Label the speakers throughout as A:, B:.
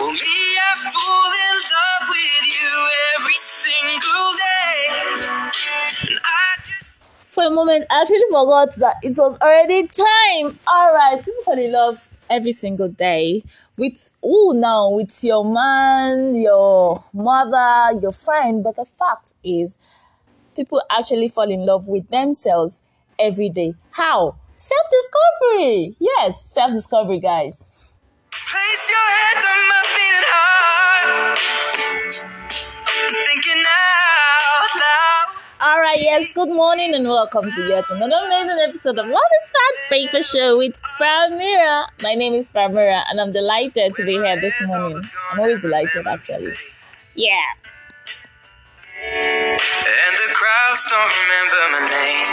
A: Well, me, I fall in love with you every single day. And I just
B: For a moment, I actually forgot that it was already time. All right, people fall in love every single day with who now? With your man, your mother, your friend. But the fact is, people actually fall in love with themselves every day. How? Self discovery. Yes, self discovery, guys.
A: Place your hand on my beating heart. I'm thinking out loud.
B: All right, yes, good morning and welcome to yet another amazing episode of Love is Fat Paper Show with Pramira. My name is Pramira and I'm delighted to be here this morning. I'm always delighted, actually. Yeah.
A: And the crowds don't remember my name.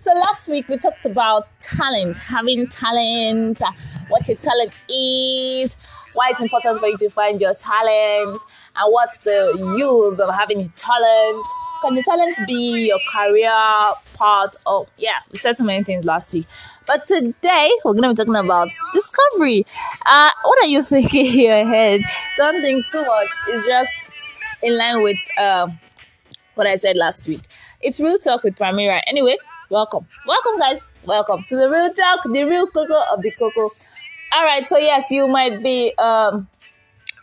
B: So last week we talked about talent, having talent, what your talent is, why it's important for you to find your talent, and what's the use of having talent. Can the talent be your career part of yeah, we said so many things last week. But today we're gonna be talking about discovery. Uh what are you thinking in your head? Don't think too much. It's just in line with uh, what I said last week. It's Real Talk with Pramira. Anyway, welcome. Welcome, guys. Welcome to the Real Talk, the real cocoa of the cocoa. All right, so yes, you might be um,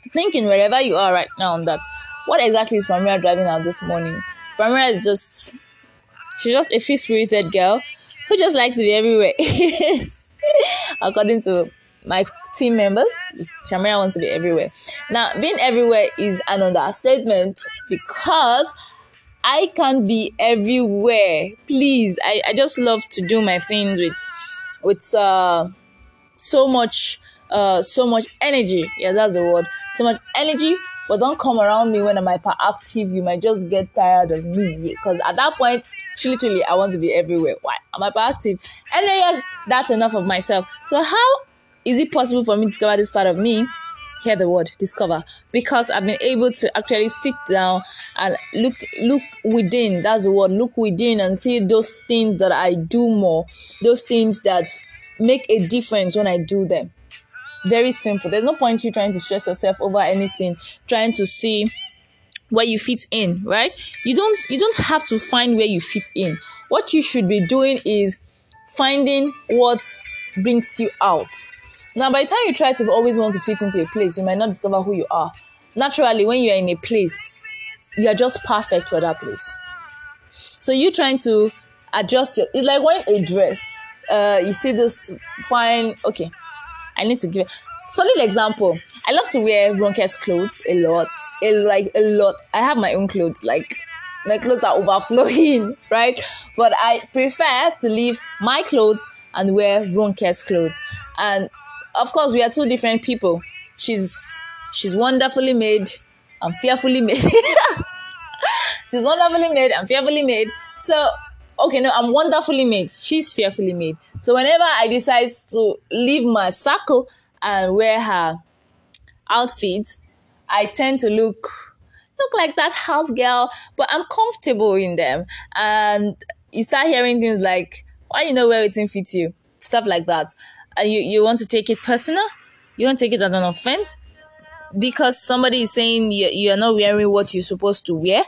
B: thinking wherever you are right now on that. What exactly is Pramira driving out this morning? Pramira is just, she's just a free spirited girl who just likes to be everywhere. According to my team members, Shamira wants to be everywhere. Now, being everywhere is an understatement because I can't be everywhere. Please, I, I just love to do my things with with uh so much uh so much energy. Yeah, that's the word. So much energy. But don't come around me when I'm hyperactive. You might just get tired of me because at that point, literally, I want to be everywhere. Why? I'm hyperactive. Yes, that's enough of myself. So how is it possible for me to discover this part of me? Hear the word discover because I've been able to actually sit down and look look within. That's the word. Look within and see those things that I do more. Those things that make a difference when I do them. Very simple. There's no point you trying to stress yourself over anything, trying to see where you fit in, right? You don't you don't have to find where you fit in. What you should be doing is finding what brings you out. Now, by the time you try to always want to fit into a place, you might not discover who you are. Naturally, when you are in a place, you are just perfect for that place. So you trying to adjust your it's like when a dress, uh, you see this fine okay. I need to give a solid example. I love to wear Ronke's clothes a lot. A, like a lot. I have my own clothes, like my clothes are overflowing, right? But I prefer to leave my clothes and wear Ronke's clothes. And of course, we are two different people. She's she's wonderfully made. I'm fearfully made. she's wonderfully made. I'm fearfully made. So okay, no, I'm wonderfully made. She's fearfully made. So whenever I decide to leave my circle and wear her outfit, I tend to look look like that house girl, but I'm comfortable in them. And you start hearing things like, why you know where it didn't fit you? Stuff like that. And you, you want to take it personal? You want to take it as an offense? Because somebody is saying you, you're not wearing what you're supposed to wear?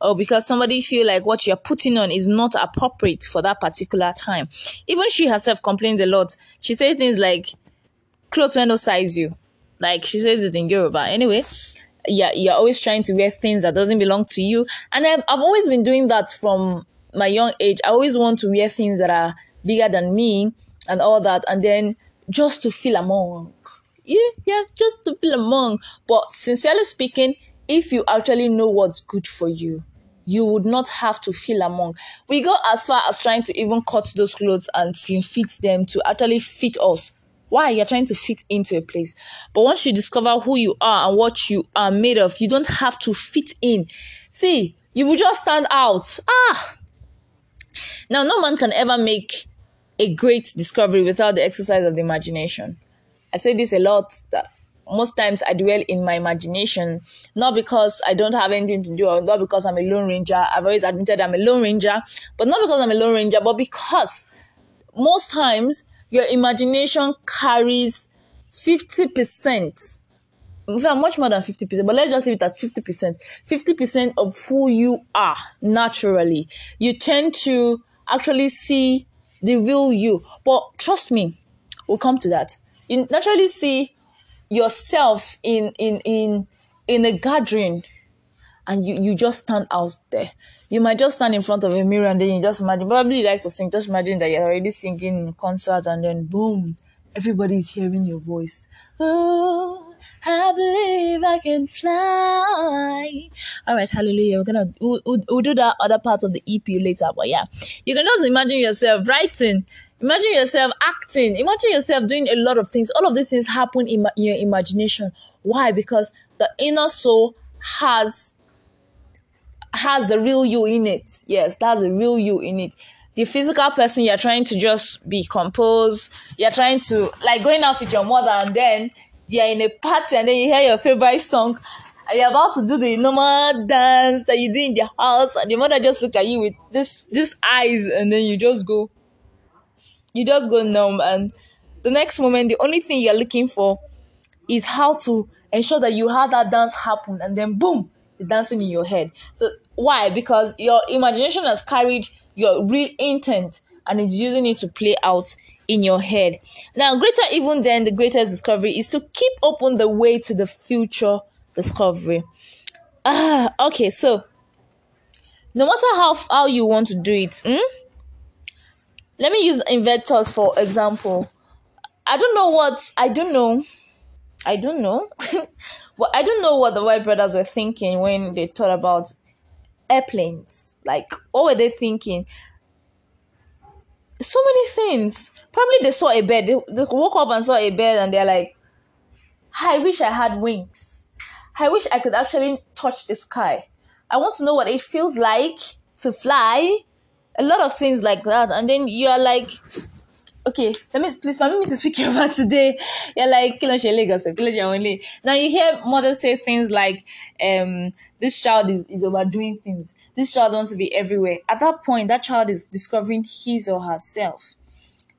B: Or because somebody feel like what you're putting on is not appropriate for that particular time. Even she herself complains a lot. She says things like, clothes will no size you. Like she says it in Yoruba. Anyway, yeah, you're always trying to wear things that doesn't belong to you. And I've, I've always been doing that from my young age. I always want to wear things that are bigger than me and all that. And then just to feel among. Yeah, yeah, just to feel among. But sincerely speaking, if you actually know what's good for you, you would not have to feel among. We go as far as trying to even cut those clothes and slim fit them to actually fit us. Why? You're trying to fit into a place. But once you discover who you are and what you are made of, you don't have to fit in. See, you will just stand out. Ah! Now, no man can ever make a great discovery without the exercise of the imagination. I say this a lot that most times I dwell in my imagination, not because I don't have anything to do or not because I'm a lone ranger. I've always admitted I'm a lone ranger, but not because I'm a lone ranger, but because most times your imagination carries 50%. In fact, much more than 50%, but let's just leave it at 50%. 50% of who you are naturally. You tend to actually see the real you. But trust me, we'll come to that. You naturally see yourself in in in in a gathering and you, you just stand out there. You might just stand in front of a mirror and then you just imagine, probably like to sing, just imagine that you're already singing in concert and then boom, everybody's hearing your voice. Oh, I believe I can fly. All right, hallelujah. We're gonna we'll, we'll do that other part of the EP later, but yeah, you can just imagine yourself writing. Imagine yourself acting. Imagine yourself doing a lot of things. All of these things happen in, in your imagination. Why? Because the inner soul has has the real you in it. Yes, that's the real you in it. The physical person, you're trying to just be composed. You're trying to, like going out with your mother and then you're in a party and then you hear your favorite song and you're about to do the normal dance that you do in the house and your mother just look at you with this, this eyes and then you just go, you just go numb and the next moment, the only thing you're looking for is how to ensure that you have that dance happen and then boom, the dancing in your head. So why? Because your imagination has carried your real intent and it's using it to play out in your head. Now, greater even than the greatest discovery is to keep open the way to the future discovery. Ah, okay, so no matter how how you want to do it, hmm? Let me use inventors for example. I don't know what I don't know. I don't know. Well, I don't know what the Wright brothers were thinking when they thought about airplanes. Like, what were they thinking? So many things. Probably they saw a bed. They, they woke up and saw a bed and they're like, I wish I had wings. I wish I could actually touch the sky. I want to know what it feels like to fly. A lot of things like that. And then you are like, okay, let me please permit me to speak your about today. You're like Lagos, Now you hear mothers say things like, um, this child is, is overdoing things. This child wants to be everywhere. At that point, that child is discovering his or herself.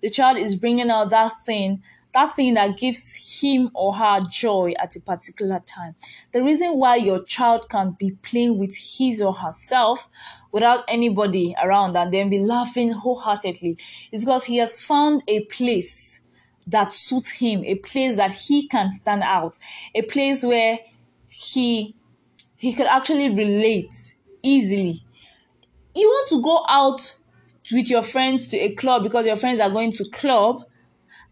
B: The child is bringing out that thing that thing that gives him or her joy at a particular time. The reason why your child can be playing with his or herself without anybody around and then be laughing wholeheartedly is because he has found a place that suits him, a place that he can stand out, a place where he he could actually relate easily. You want to go out with your friends to a club because your friends are going to club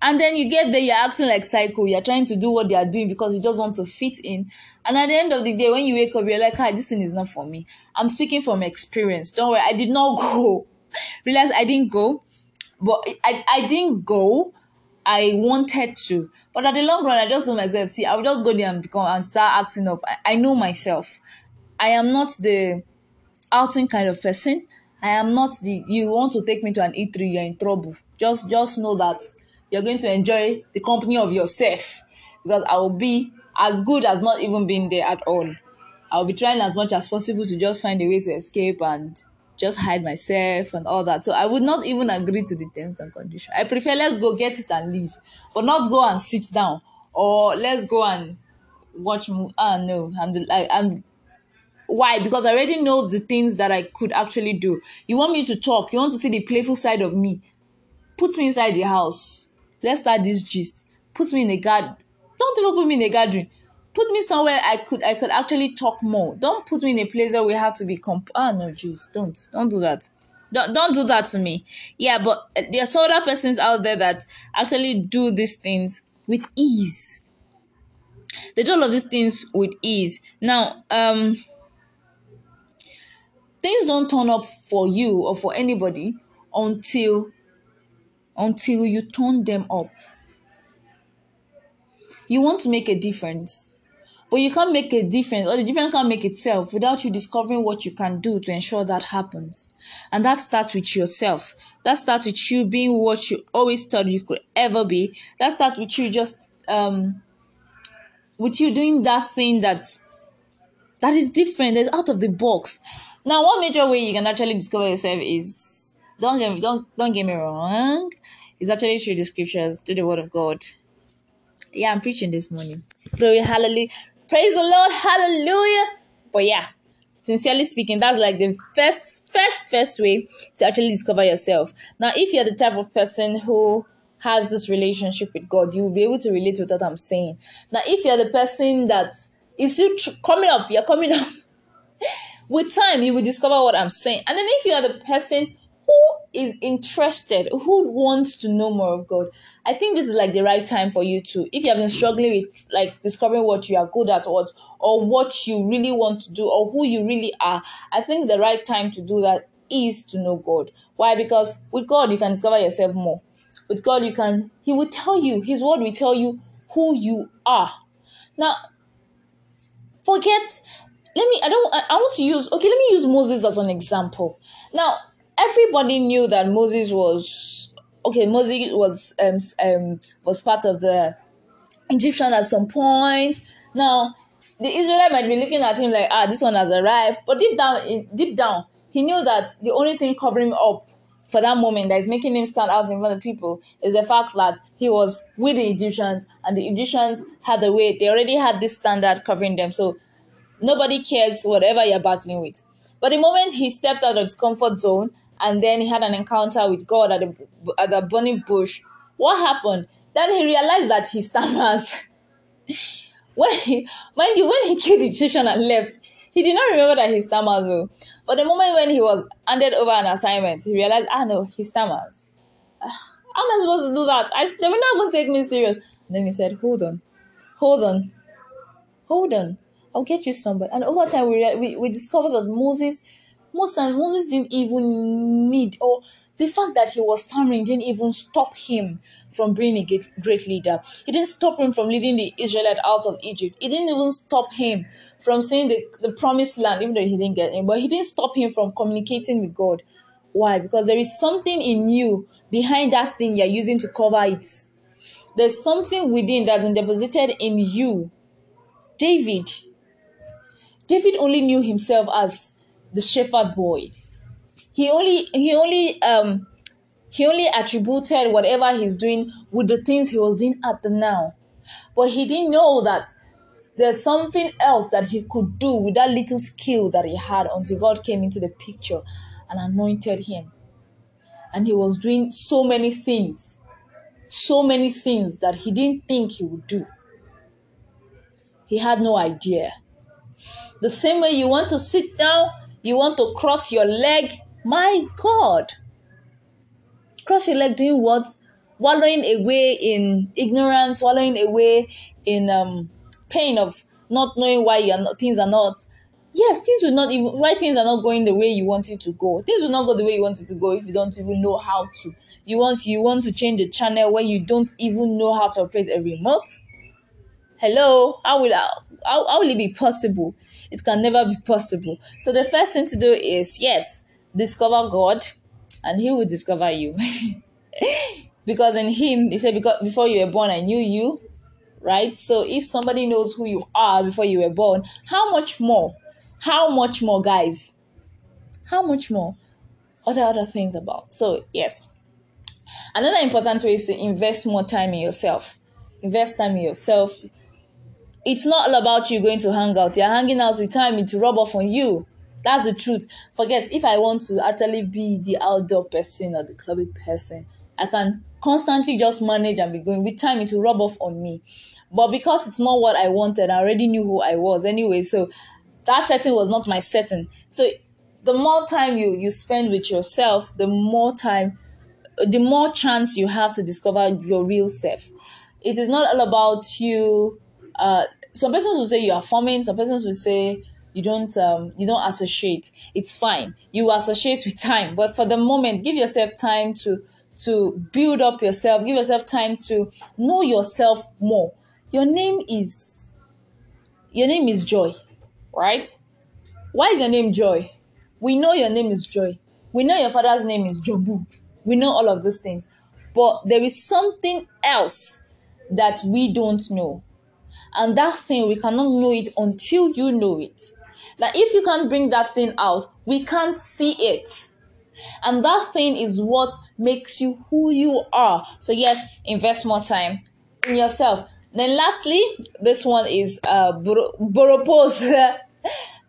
B: and then you get there, you're acting like psycho. You're trying to do what they are doing because you just want to fit in. And at the end of the day, when you wake up, you're like, hi, this thing is not for me. I'm speaking from experience. Don't worry, I did not go. Realize I didn't go, but I, I didn't go. I wanted to. But at the long run, I just know myself, see, I'll just go there and become and start acting up. I, I know myself. I am not the outing kind of person. I am not the you want to take me to an E3, you're in trouble. Just just know that you're going to enjoy the company of yourself because I will be as good as not even being there at all. I'll be trying as much as possible to just find a way to escape and just hide myself and all that. So I would not even agree to the terms and conditions. I prefer let's go get it and leave, but not go and sit down or let's go and watch. Ah no, I'm the, like I'm why? Because I already know the things that I could actually do. You want me to talk, you want to see the playful side of me. Put me inside the house. Let's start this gist. Put me in a garden. Don't even put me in a gathering. Put me somewhere I could I could actually talk more. Don't put me in a place where we have to be comp. Ah no, jeez, don't don't do that. Don't, don't do that to me. Yeah, but uh, there are some other persons out there that actually do these things with ease. They do all of these things with ease. Now, um, things don't turn up for you or for anybody until until you turn them up. You want to make a difference, but you can't make a difference, or the difference can't make itself without you discovering what you can do to ensure that happens. And that starts with yourself. That starts with you being what you always thought you could ever be. That starts with you just um with you doing that thing that that is different, that's out of the box. Now, one major way you can actually discover yourself is don't get me don't don't get me wrong. It's actually through the scriptures, through the word of God. Yeah, I'm preaching this morning. Glory, hallelujah. Praise the Lord, hallelujah. But yeah, sincerely speaking, that's like the first, first, first way to actually discover yourself. Now, if you're the type of person who has this relationship with God, you will be able to relate with what I'm saying. Now, if you're the person that is still tr- coming up, you're coming up. with time, you will discover what I'm saying. And then if you are the person who is interested, who wants to know more of God, I think this is like the right time for you to, if you have been struggling with like discovering what you are good at or, or what you really want to do or who you really are, I think the right time to do that is to know God. Why? Because with God, you can discover yourself more. With God, you can, He will tell you, His word will tell you who you are. Now, forget let me i don't I, I, want to use okay let me use moses as an example now everybody knew that Moses was okay. Moses was um, um was part of the Egyptian at some point. Now the Israelite might be looking at him like, ah, this one has arrived. But deep down, deep down, he knew that the only thing covering him up for that moment that is making him stand out in front of people is the fact that he was with the Egyptians and the Egyptians had the way they already had this standard covering them. So nobody cares whatever you're battling with. But the moment he stepped out of his comfort zone and then he had an encounter with God at, the at the burning bush. What happened? Then he realized that he stammers. when he, mind you, when he killed the Egyptian and left, he did not remember that he stammers. Though. But the moment when he was handed over an assignment, he realized, ah no, he stammers. How am I supposed to do that? I, they will not even take me serious. And then he said, hold on, hold on, hold on. I'll get you somebody. And over time, we, we, we discovered that Moses most times Moses didn't even need, or the fact that he was stammering didn't even stop him from being a great leader. It didn't stop him from leading the Israelites out of Egypt. It didn't even stop him from seeing the, the promised land, even though he didn't get it. But he didn't stop him from communicating with God. Why? Because there is something in you behind that thing you're using to cover it. There's something within that's been deposited in you. David. David only knew himself as the shepherd boy. He only he only um he only attributed whatever he's doing with the things he was doing at the now. But he didn't know that there's something else that he could do with that little skill that he had until God came into the picture and anointed him. And he was doing so many things, so many things that he didn't think he would do. He had no idea. The same way you want to sit down you want to cross your leg? My God. Cross your leg doing what? Wallowing away in ignorance, wallowing away in um, pain of not knowing why you are not, things are not. Yes, things will not even why things are not going the way you want it to go. Things will not go the way you want it to go if you don't even know how to. You want you want to change the channel when you don't even know how to operate a remote. Hello, how will how, how will it be possible? It can never be possible. So the first thing to do is yes, discover God, and He will discover you. because in Him, He said, because before you were born, I knew you. Right? So if somebody knows who you are before you were born, how much more? How much more, guys? How much more? Other other things about. So yes. Another important way is to invest more time in yourself. Invest time in yourself it's not all about you going to hang out. You're hanging out with time to rub off on you. That's the truth. Forget if I want to actually be the outdoor person or the clubby person, I can constantly just manage and be going with time to rub off on me. But because it's not what I wanted, I already knew who I was anyway. So that setting was not my setting. So the more time you you spend with yourself, the more time, the more chance you have to discover your real self. It is not all about you. Uh, some persons will say you are forming. Some persons will say you don't um, you don't associate. It's fine. You associate with time, but for the moment, give yourself time to to build up yourself. Give yourself time to know yourself more. Your name is your name is Joy, right? Why is your name Joy? We know your name is Joy. We know your father's name is Jobu. We know all of those things. But there is something else that we don't know. And that thing, we cannot know it until you know it. That if you can't bring that thing out, we can't see it. And that thing is what makes you who you are. So yes, invest more time in yourself. Then lastly, this one is uh boropose.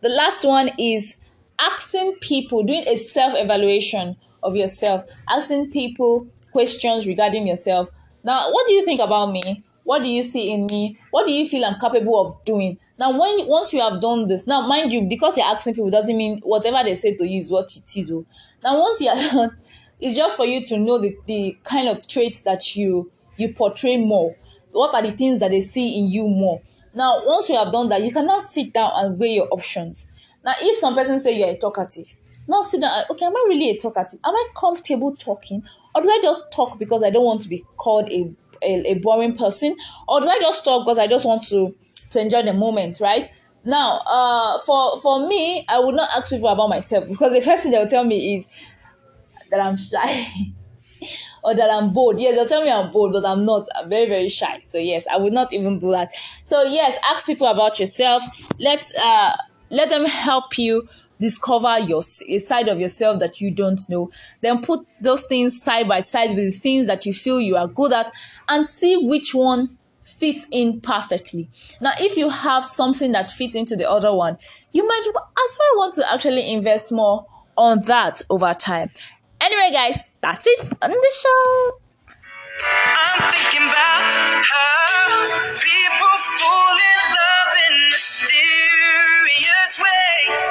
B: the last one is asking people, doing a self-evaluation of yourself, asking people questions regarding yourself. Now, what do you think about me? What do you see in me? What do you feel I'm capable of doing? Now, when once you have done this, now mind you, because you're asking people doesn't mean whatever they say to you is what it is. Oh. Now, once you are done, it's just for you to know the, the kind of traits that you you portray more. What are the things that they see in you more? Now, once you have done that, you cannot sit down and weigh your options. Now, if some person say you're a talkative, now sit down. okay, am I really a talkative? Am I comfortable talking, or do I just talk because I don't want to be called a a, a boring person, or do I just talk because I just want to to enjoy the moment, right? Now, uh, for for me, I would not ask people about myself because the first thing they'll tell me is that I'm shy or that I'm bold. Yes, they'll tell me I'm bold, but I'm not. I'm very very shy. So yes, I would not even do that. So yes, ask people about yourself. Let's uh let them help you discover your a side of yourself that you don't know. Then put those things side by side with the things that you feel you are good at and see which one fits in perfectly. Now if you have something that fits into the other one you might as well want to actually invest more on that over time. Anyway guys that's it on the show I'm thinking about how people fall in love in mysterious ways.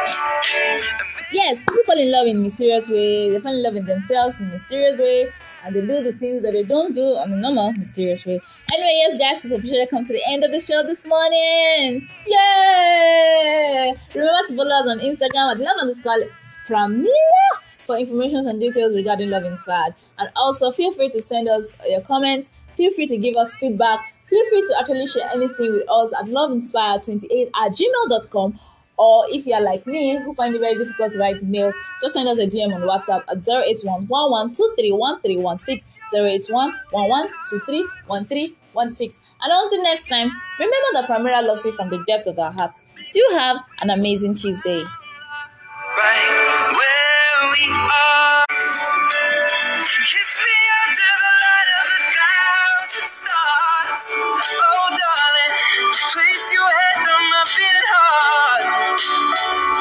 B: Yes, people fall in love in mysterious ways. They fall in love in themselves in mysterious way, and they do the things that they don't do on a normal mysterious way. Anyway, yes, guys, we've officially come to the end of the show this morning. Yay! Remember to follow us on Instagram at the Love underscore Pramira for information and details regarding Love Inspired. And also, feel free to send us your comments. Feel free to give us feedback. Feel free to actually share anything with us at loveinspired28 at gmail.com. Or if you're like me, who find it very difficult to write mails, just send us a DM on WhatsApp at 081 And until next time, remember that Pramira you from the depth of our hearts. Do have an amazing Tuesday me up. Kiss
A: me under the light of a thousand stars. Oh, darling, place your head on my beating heart.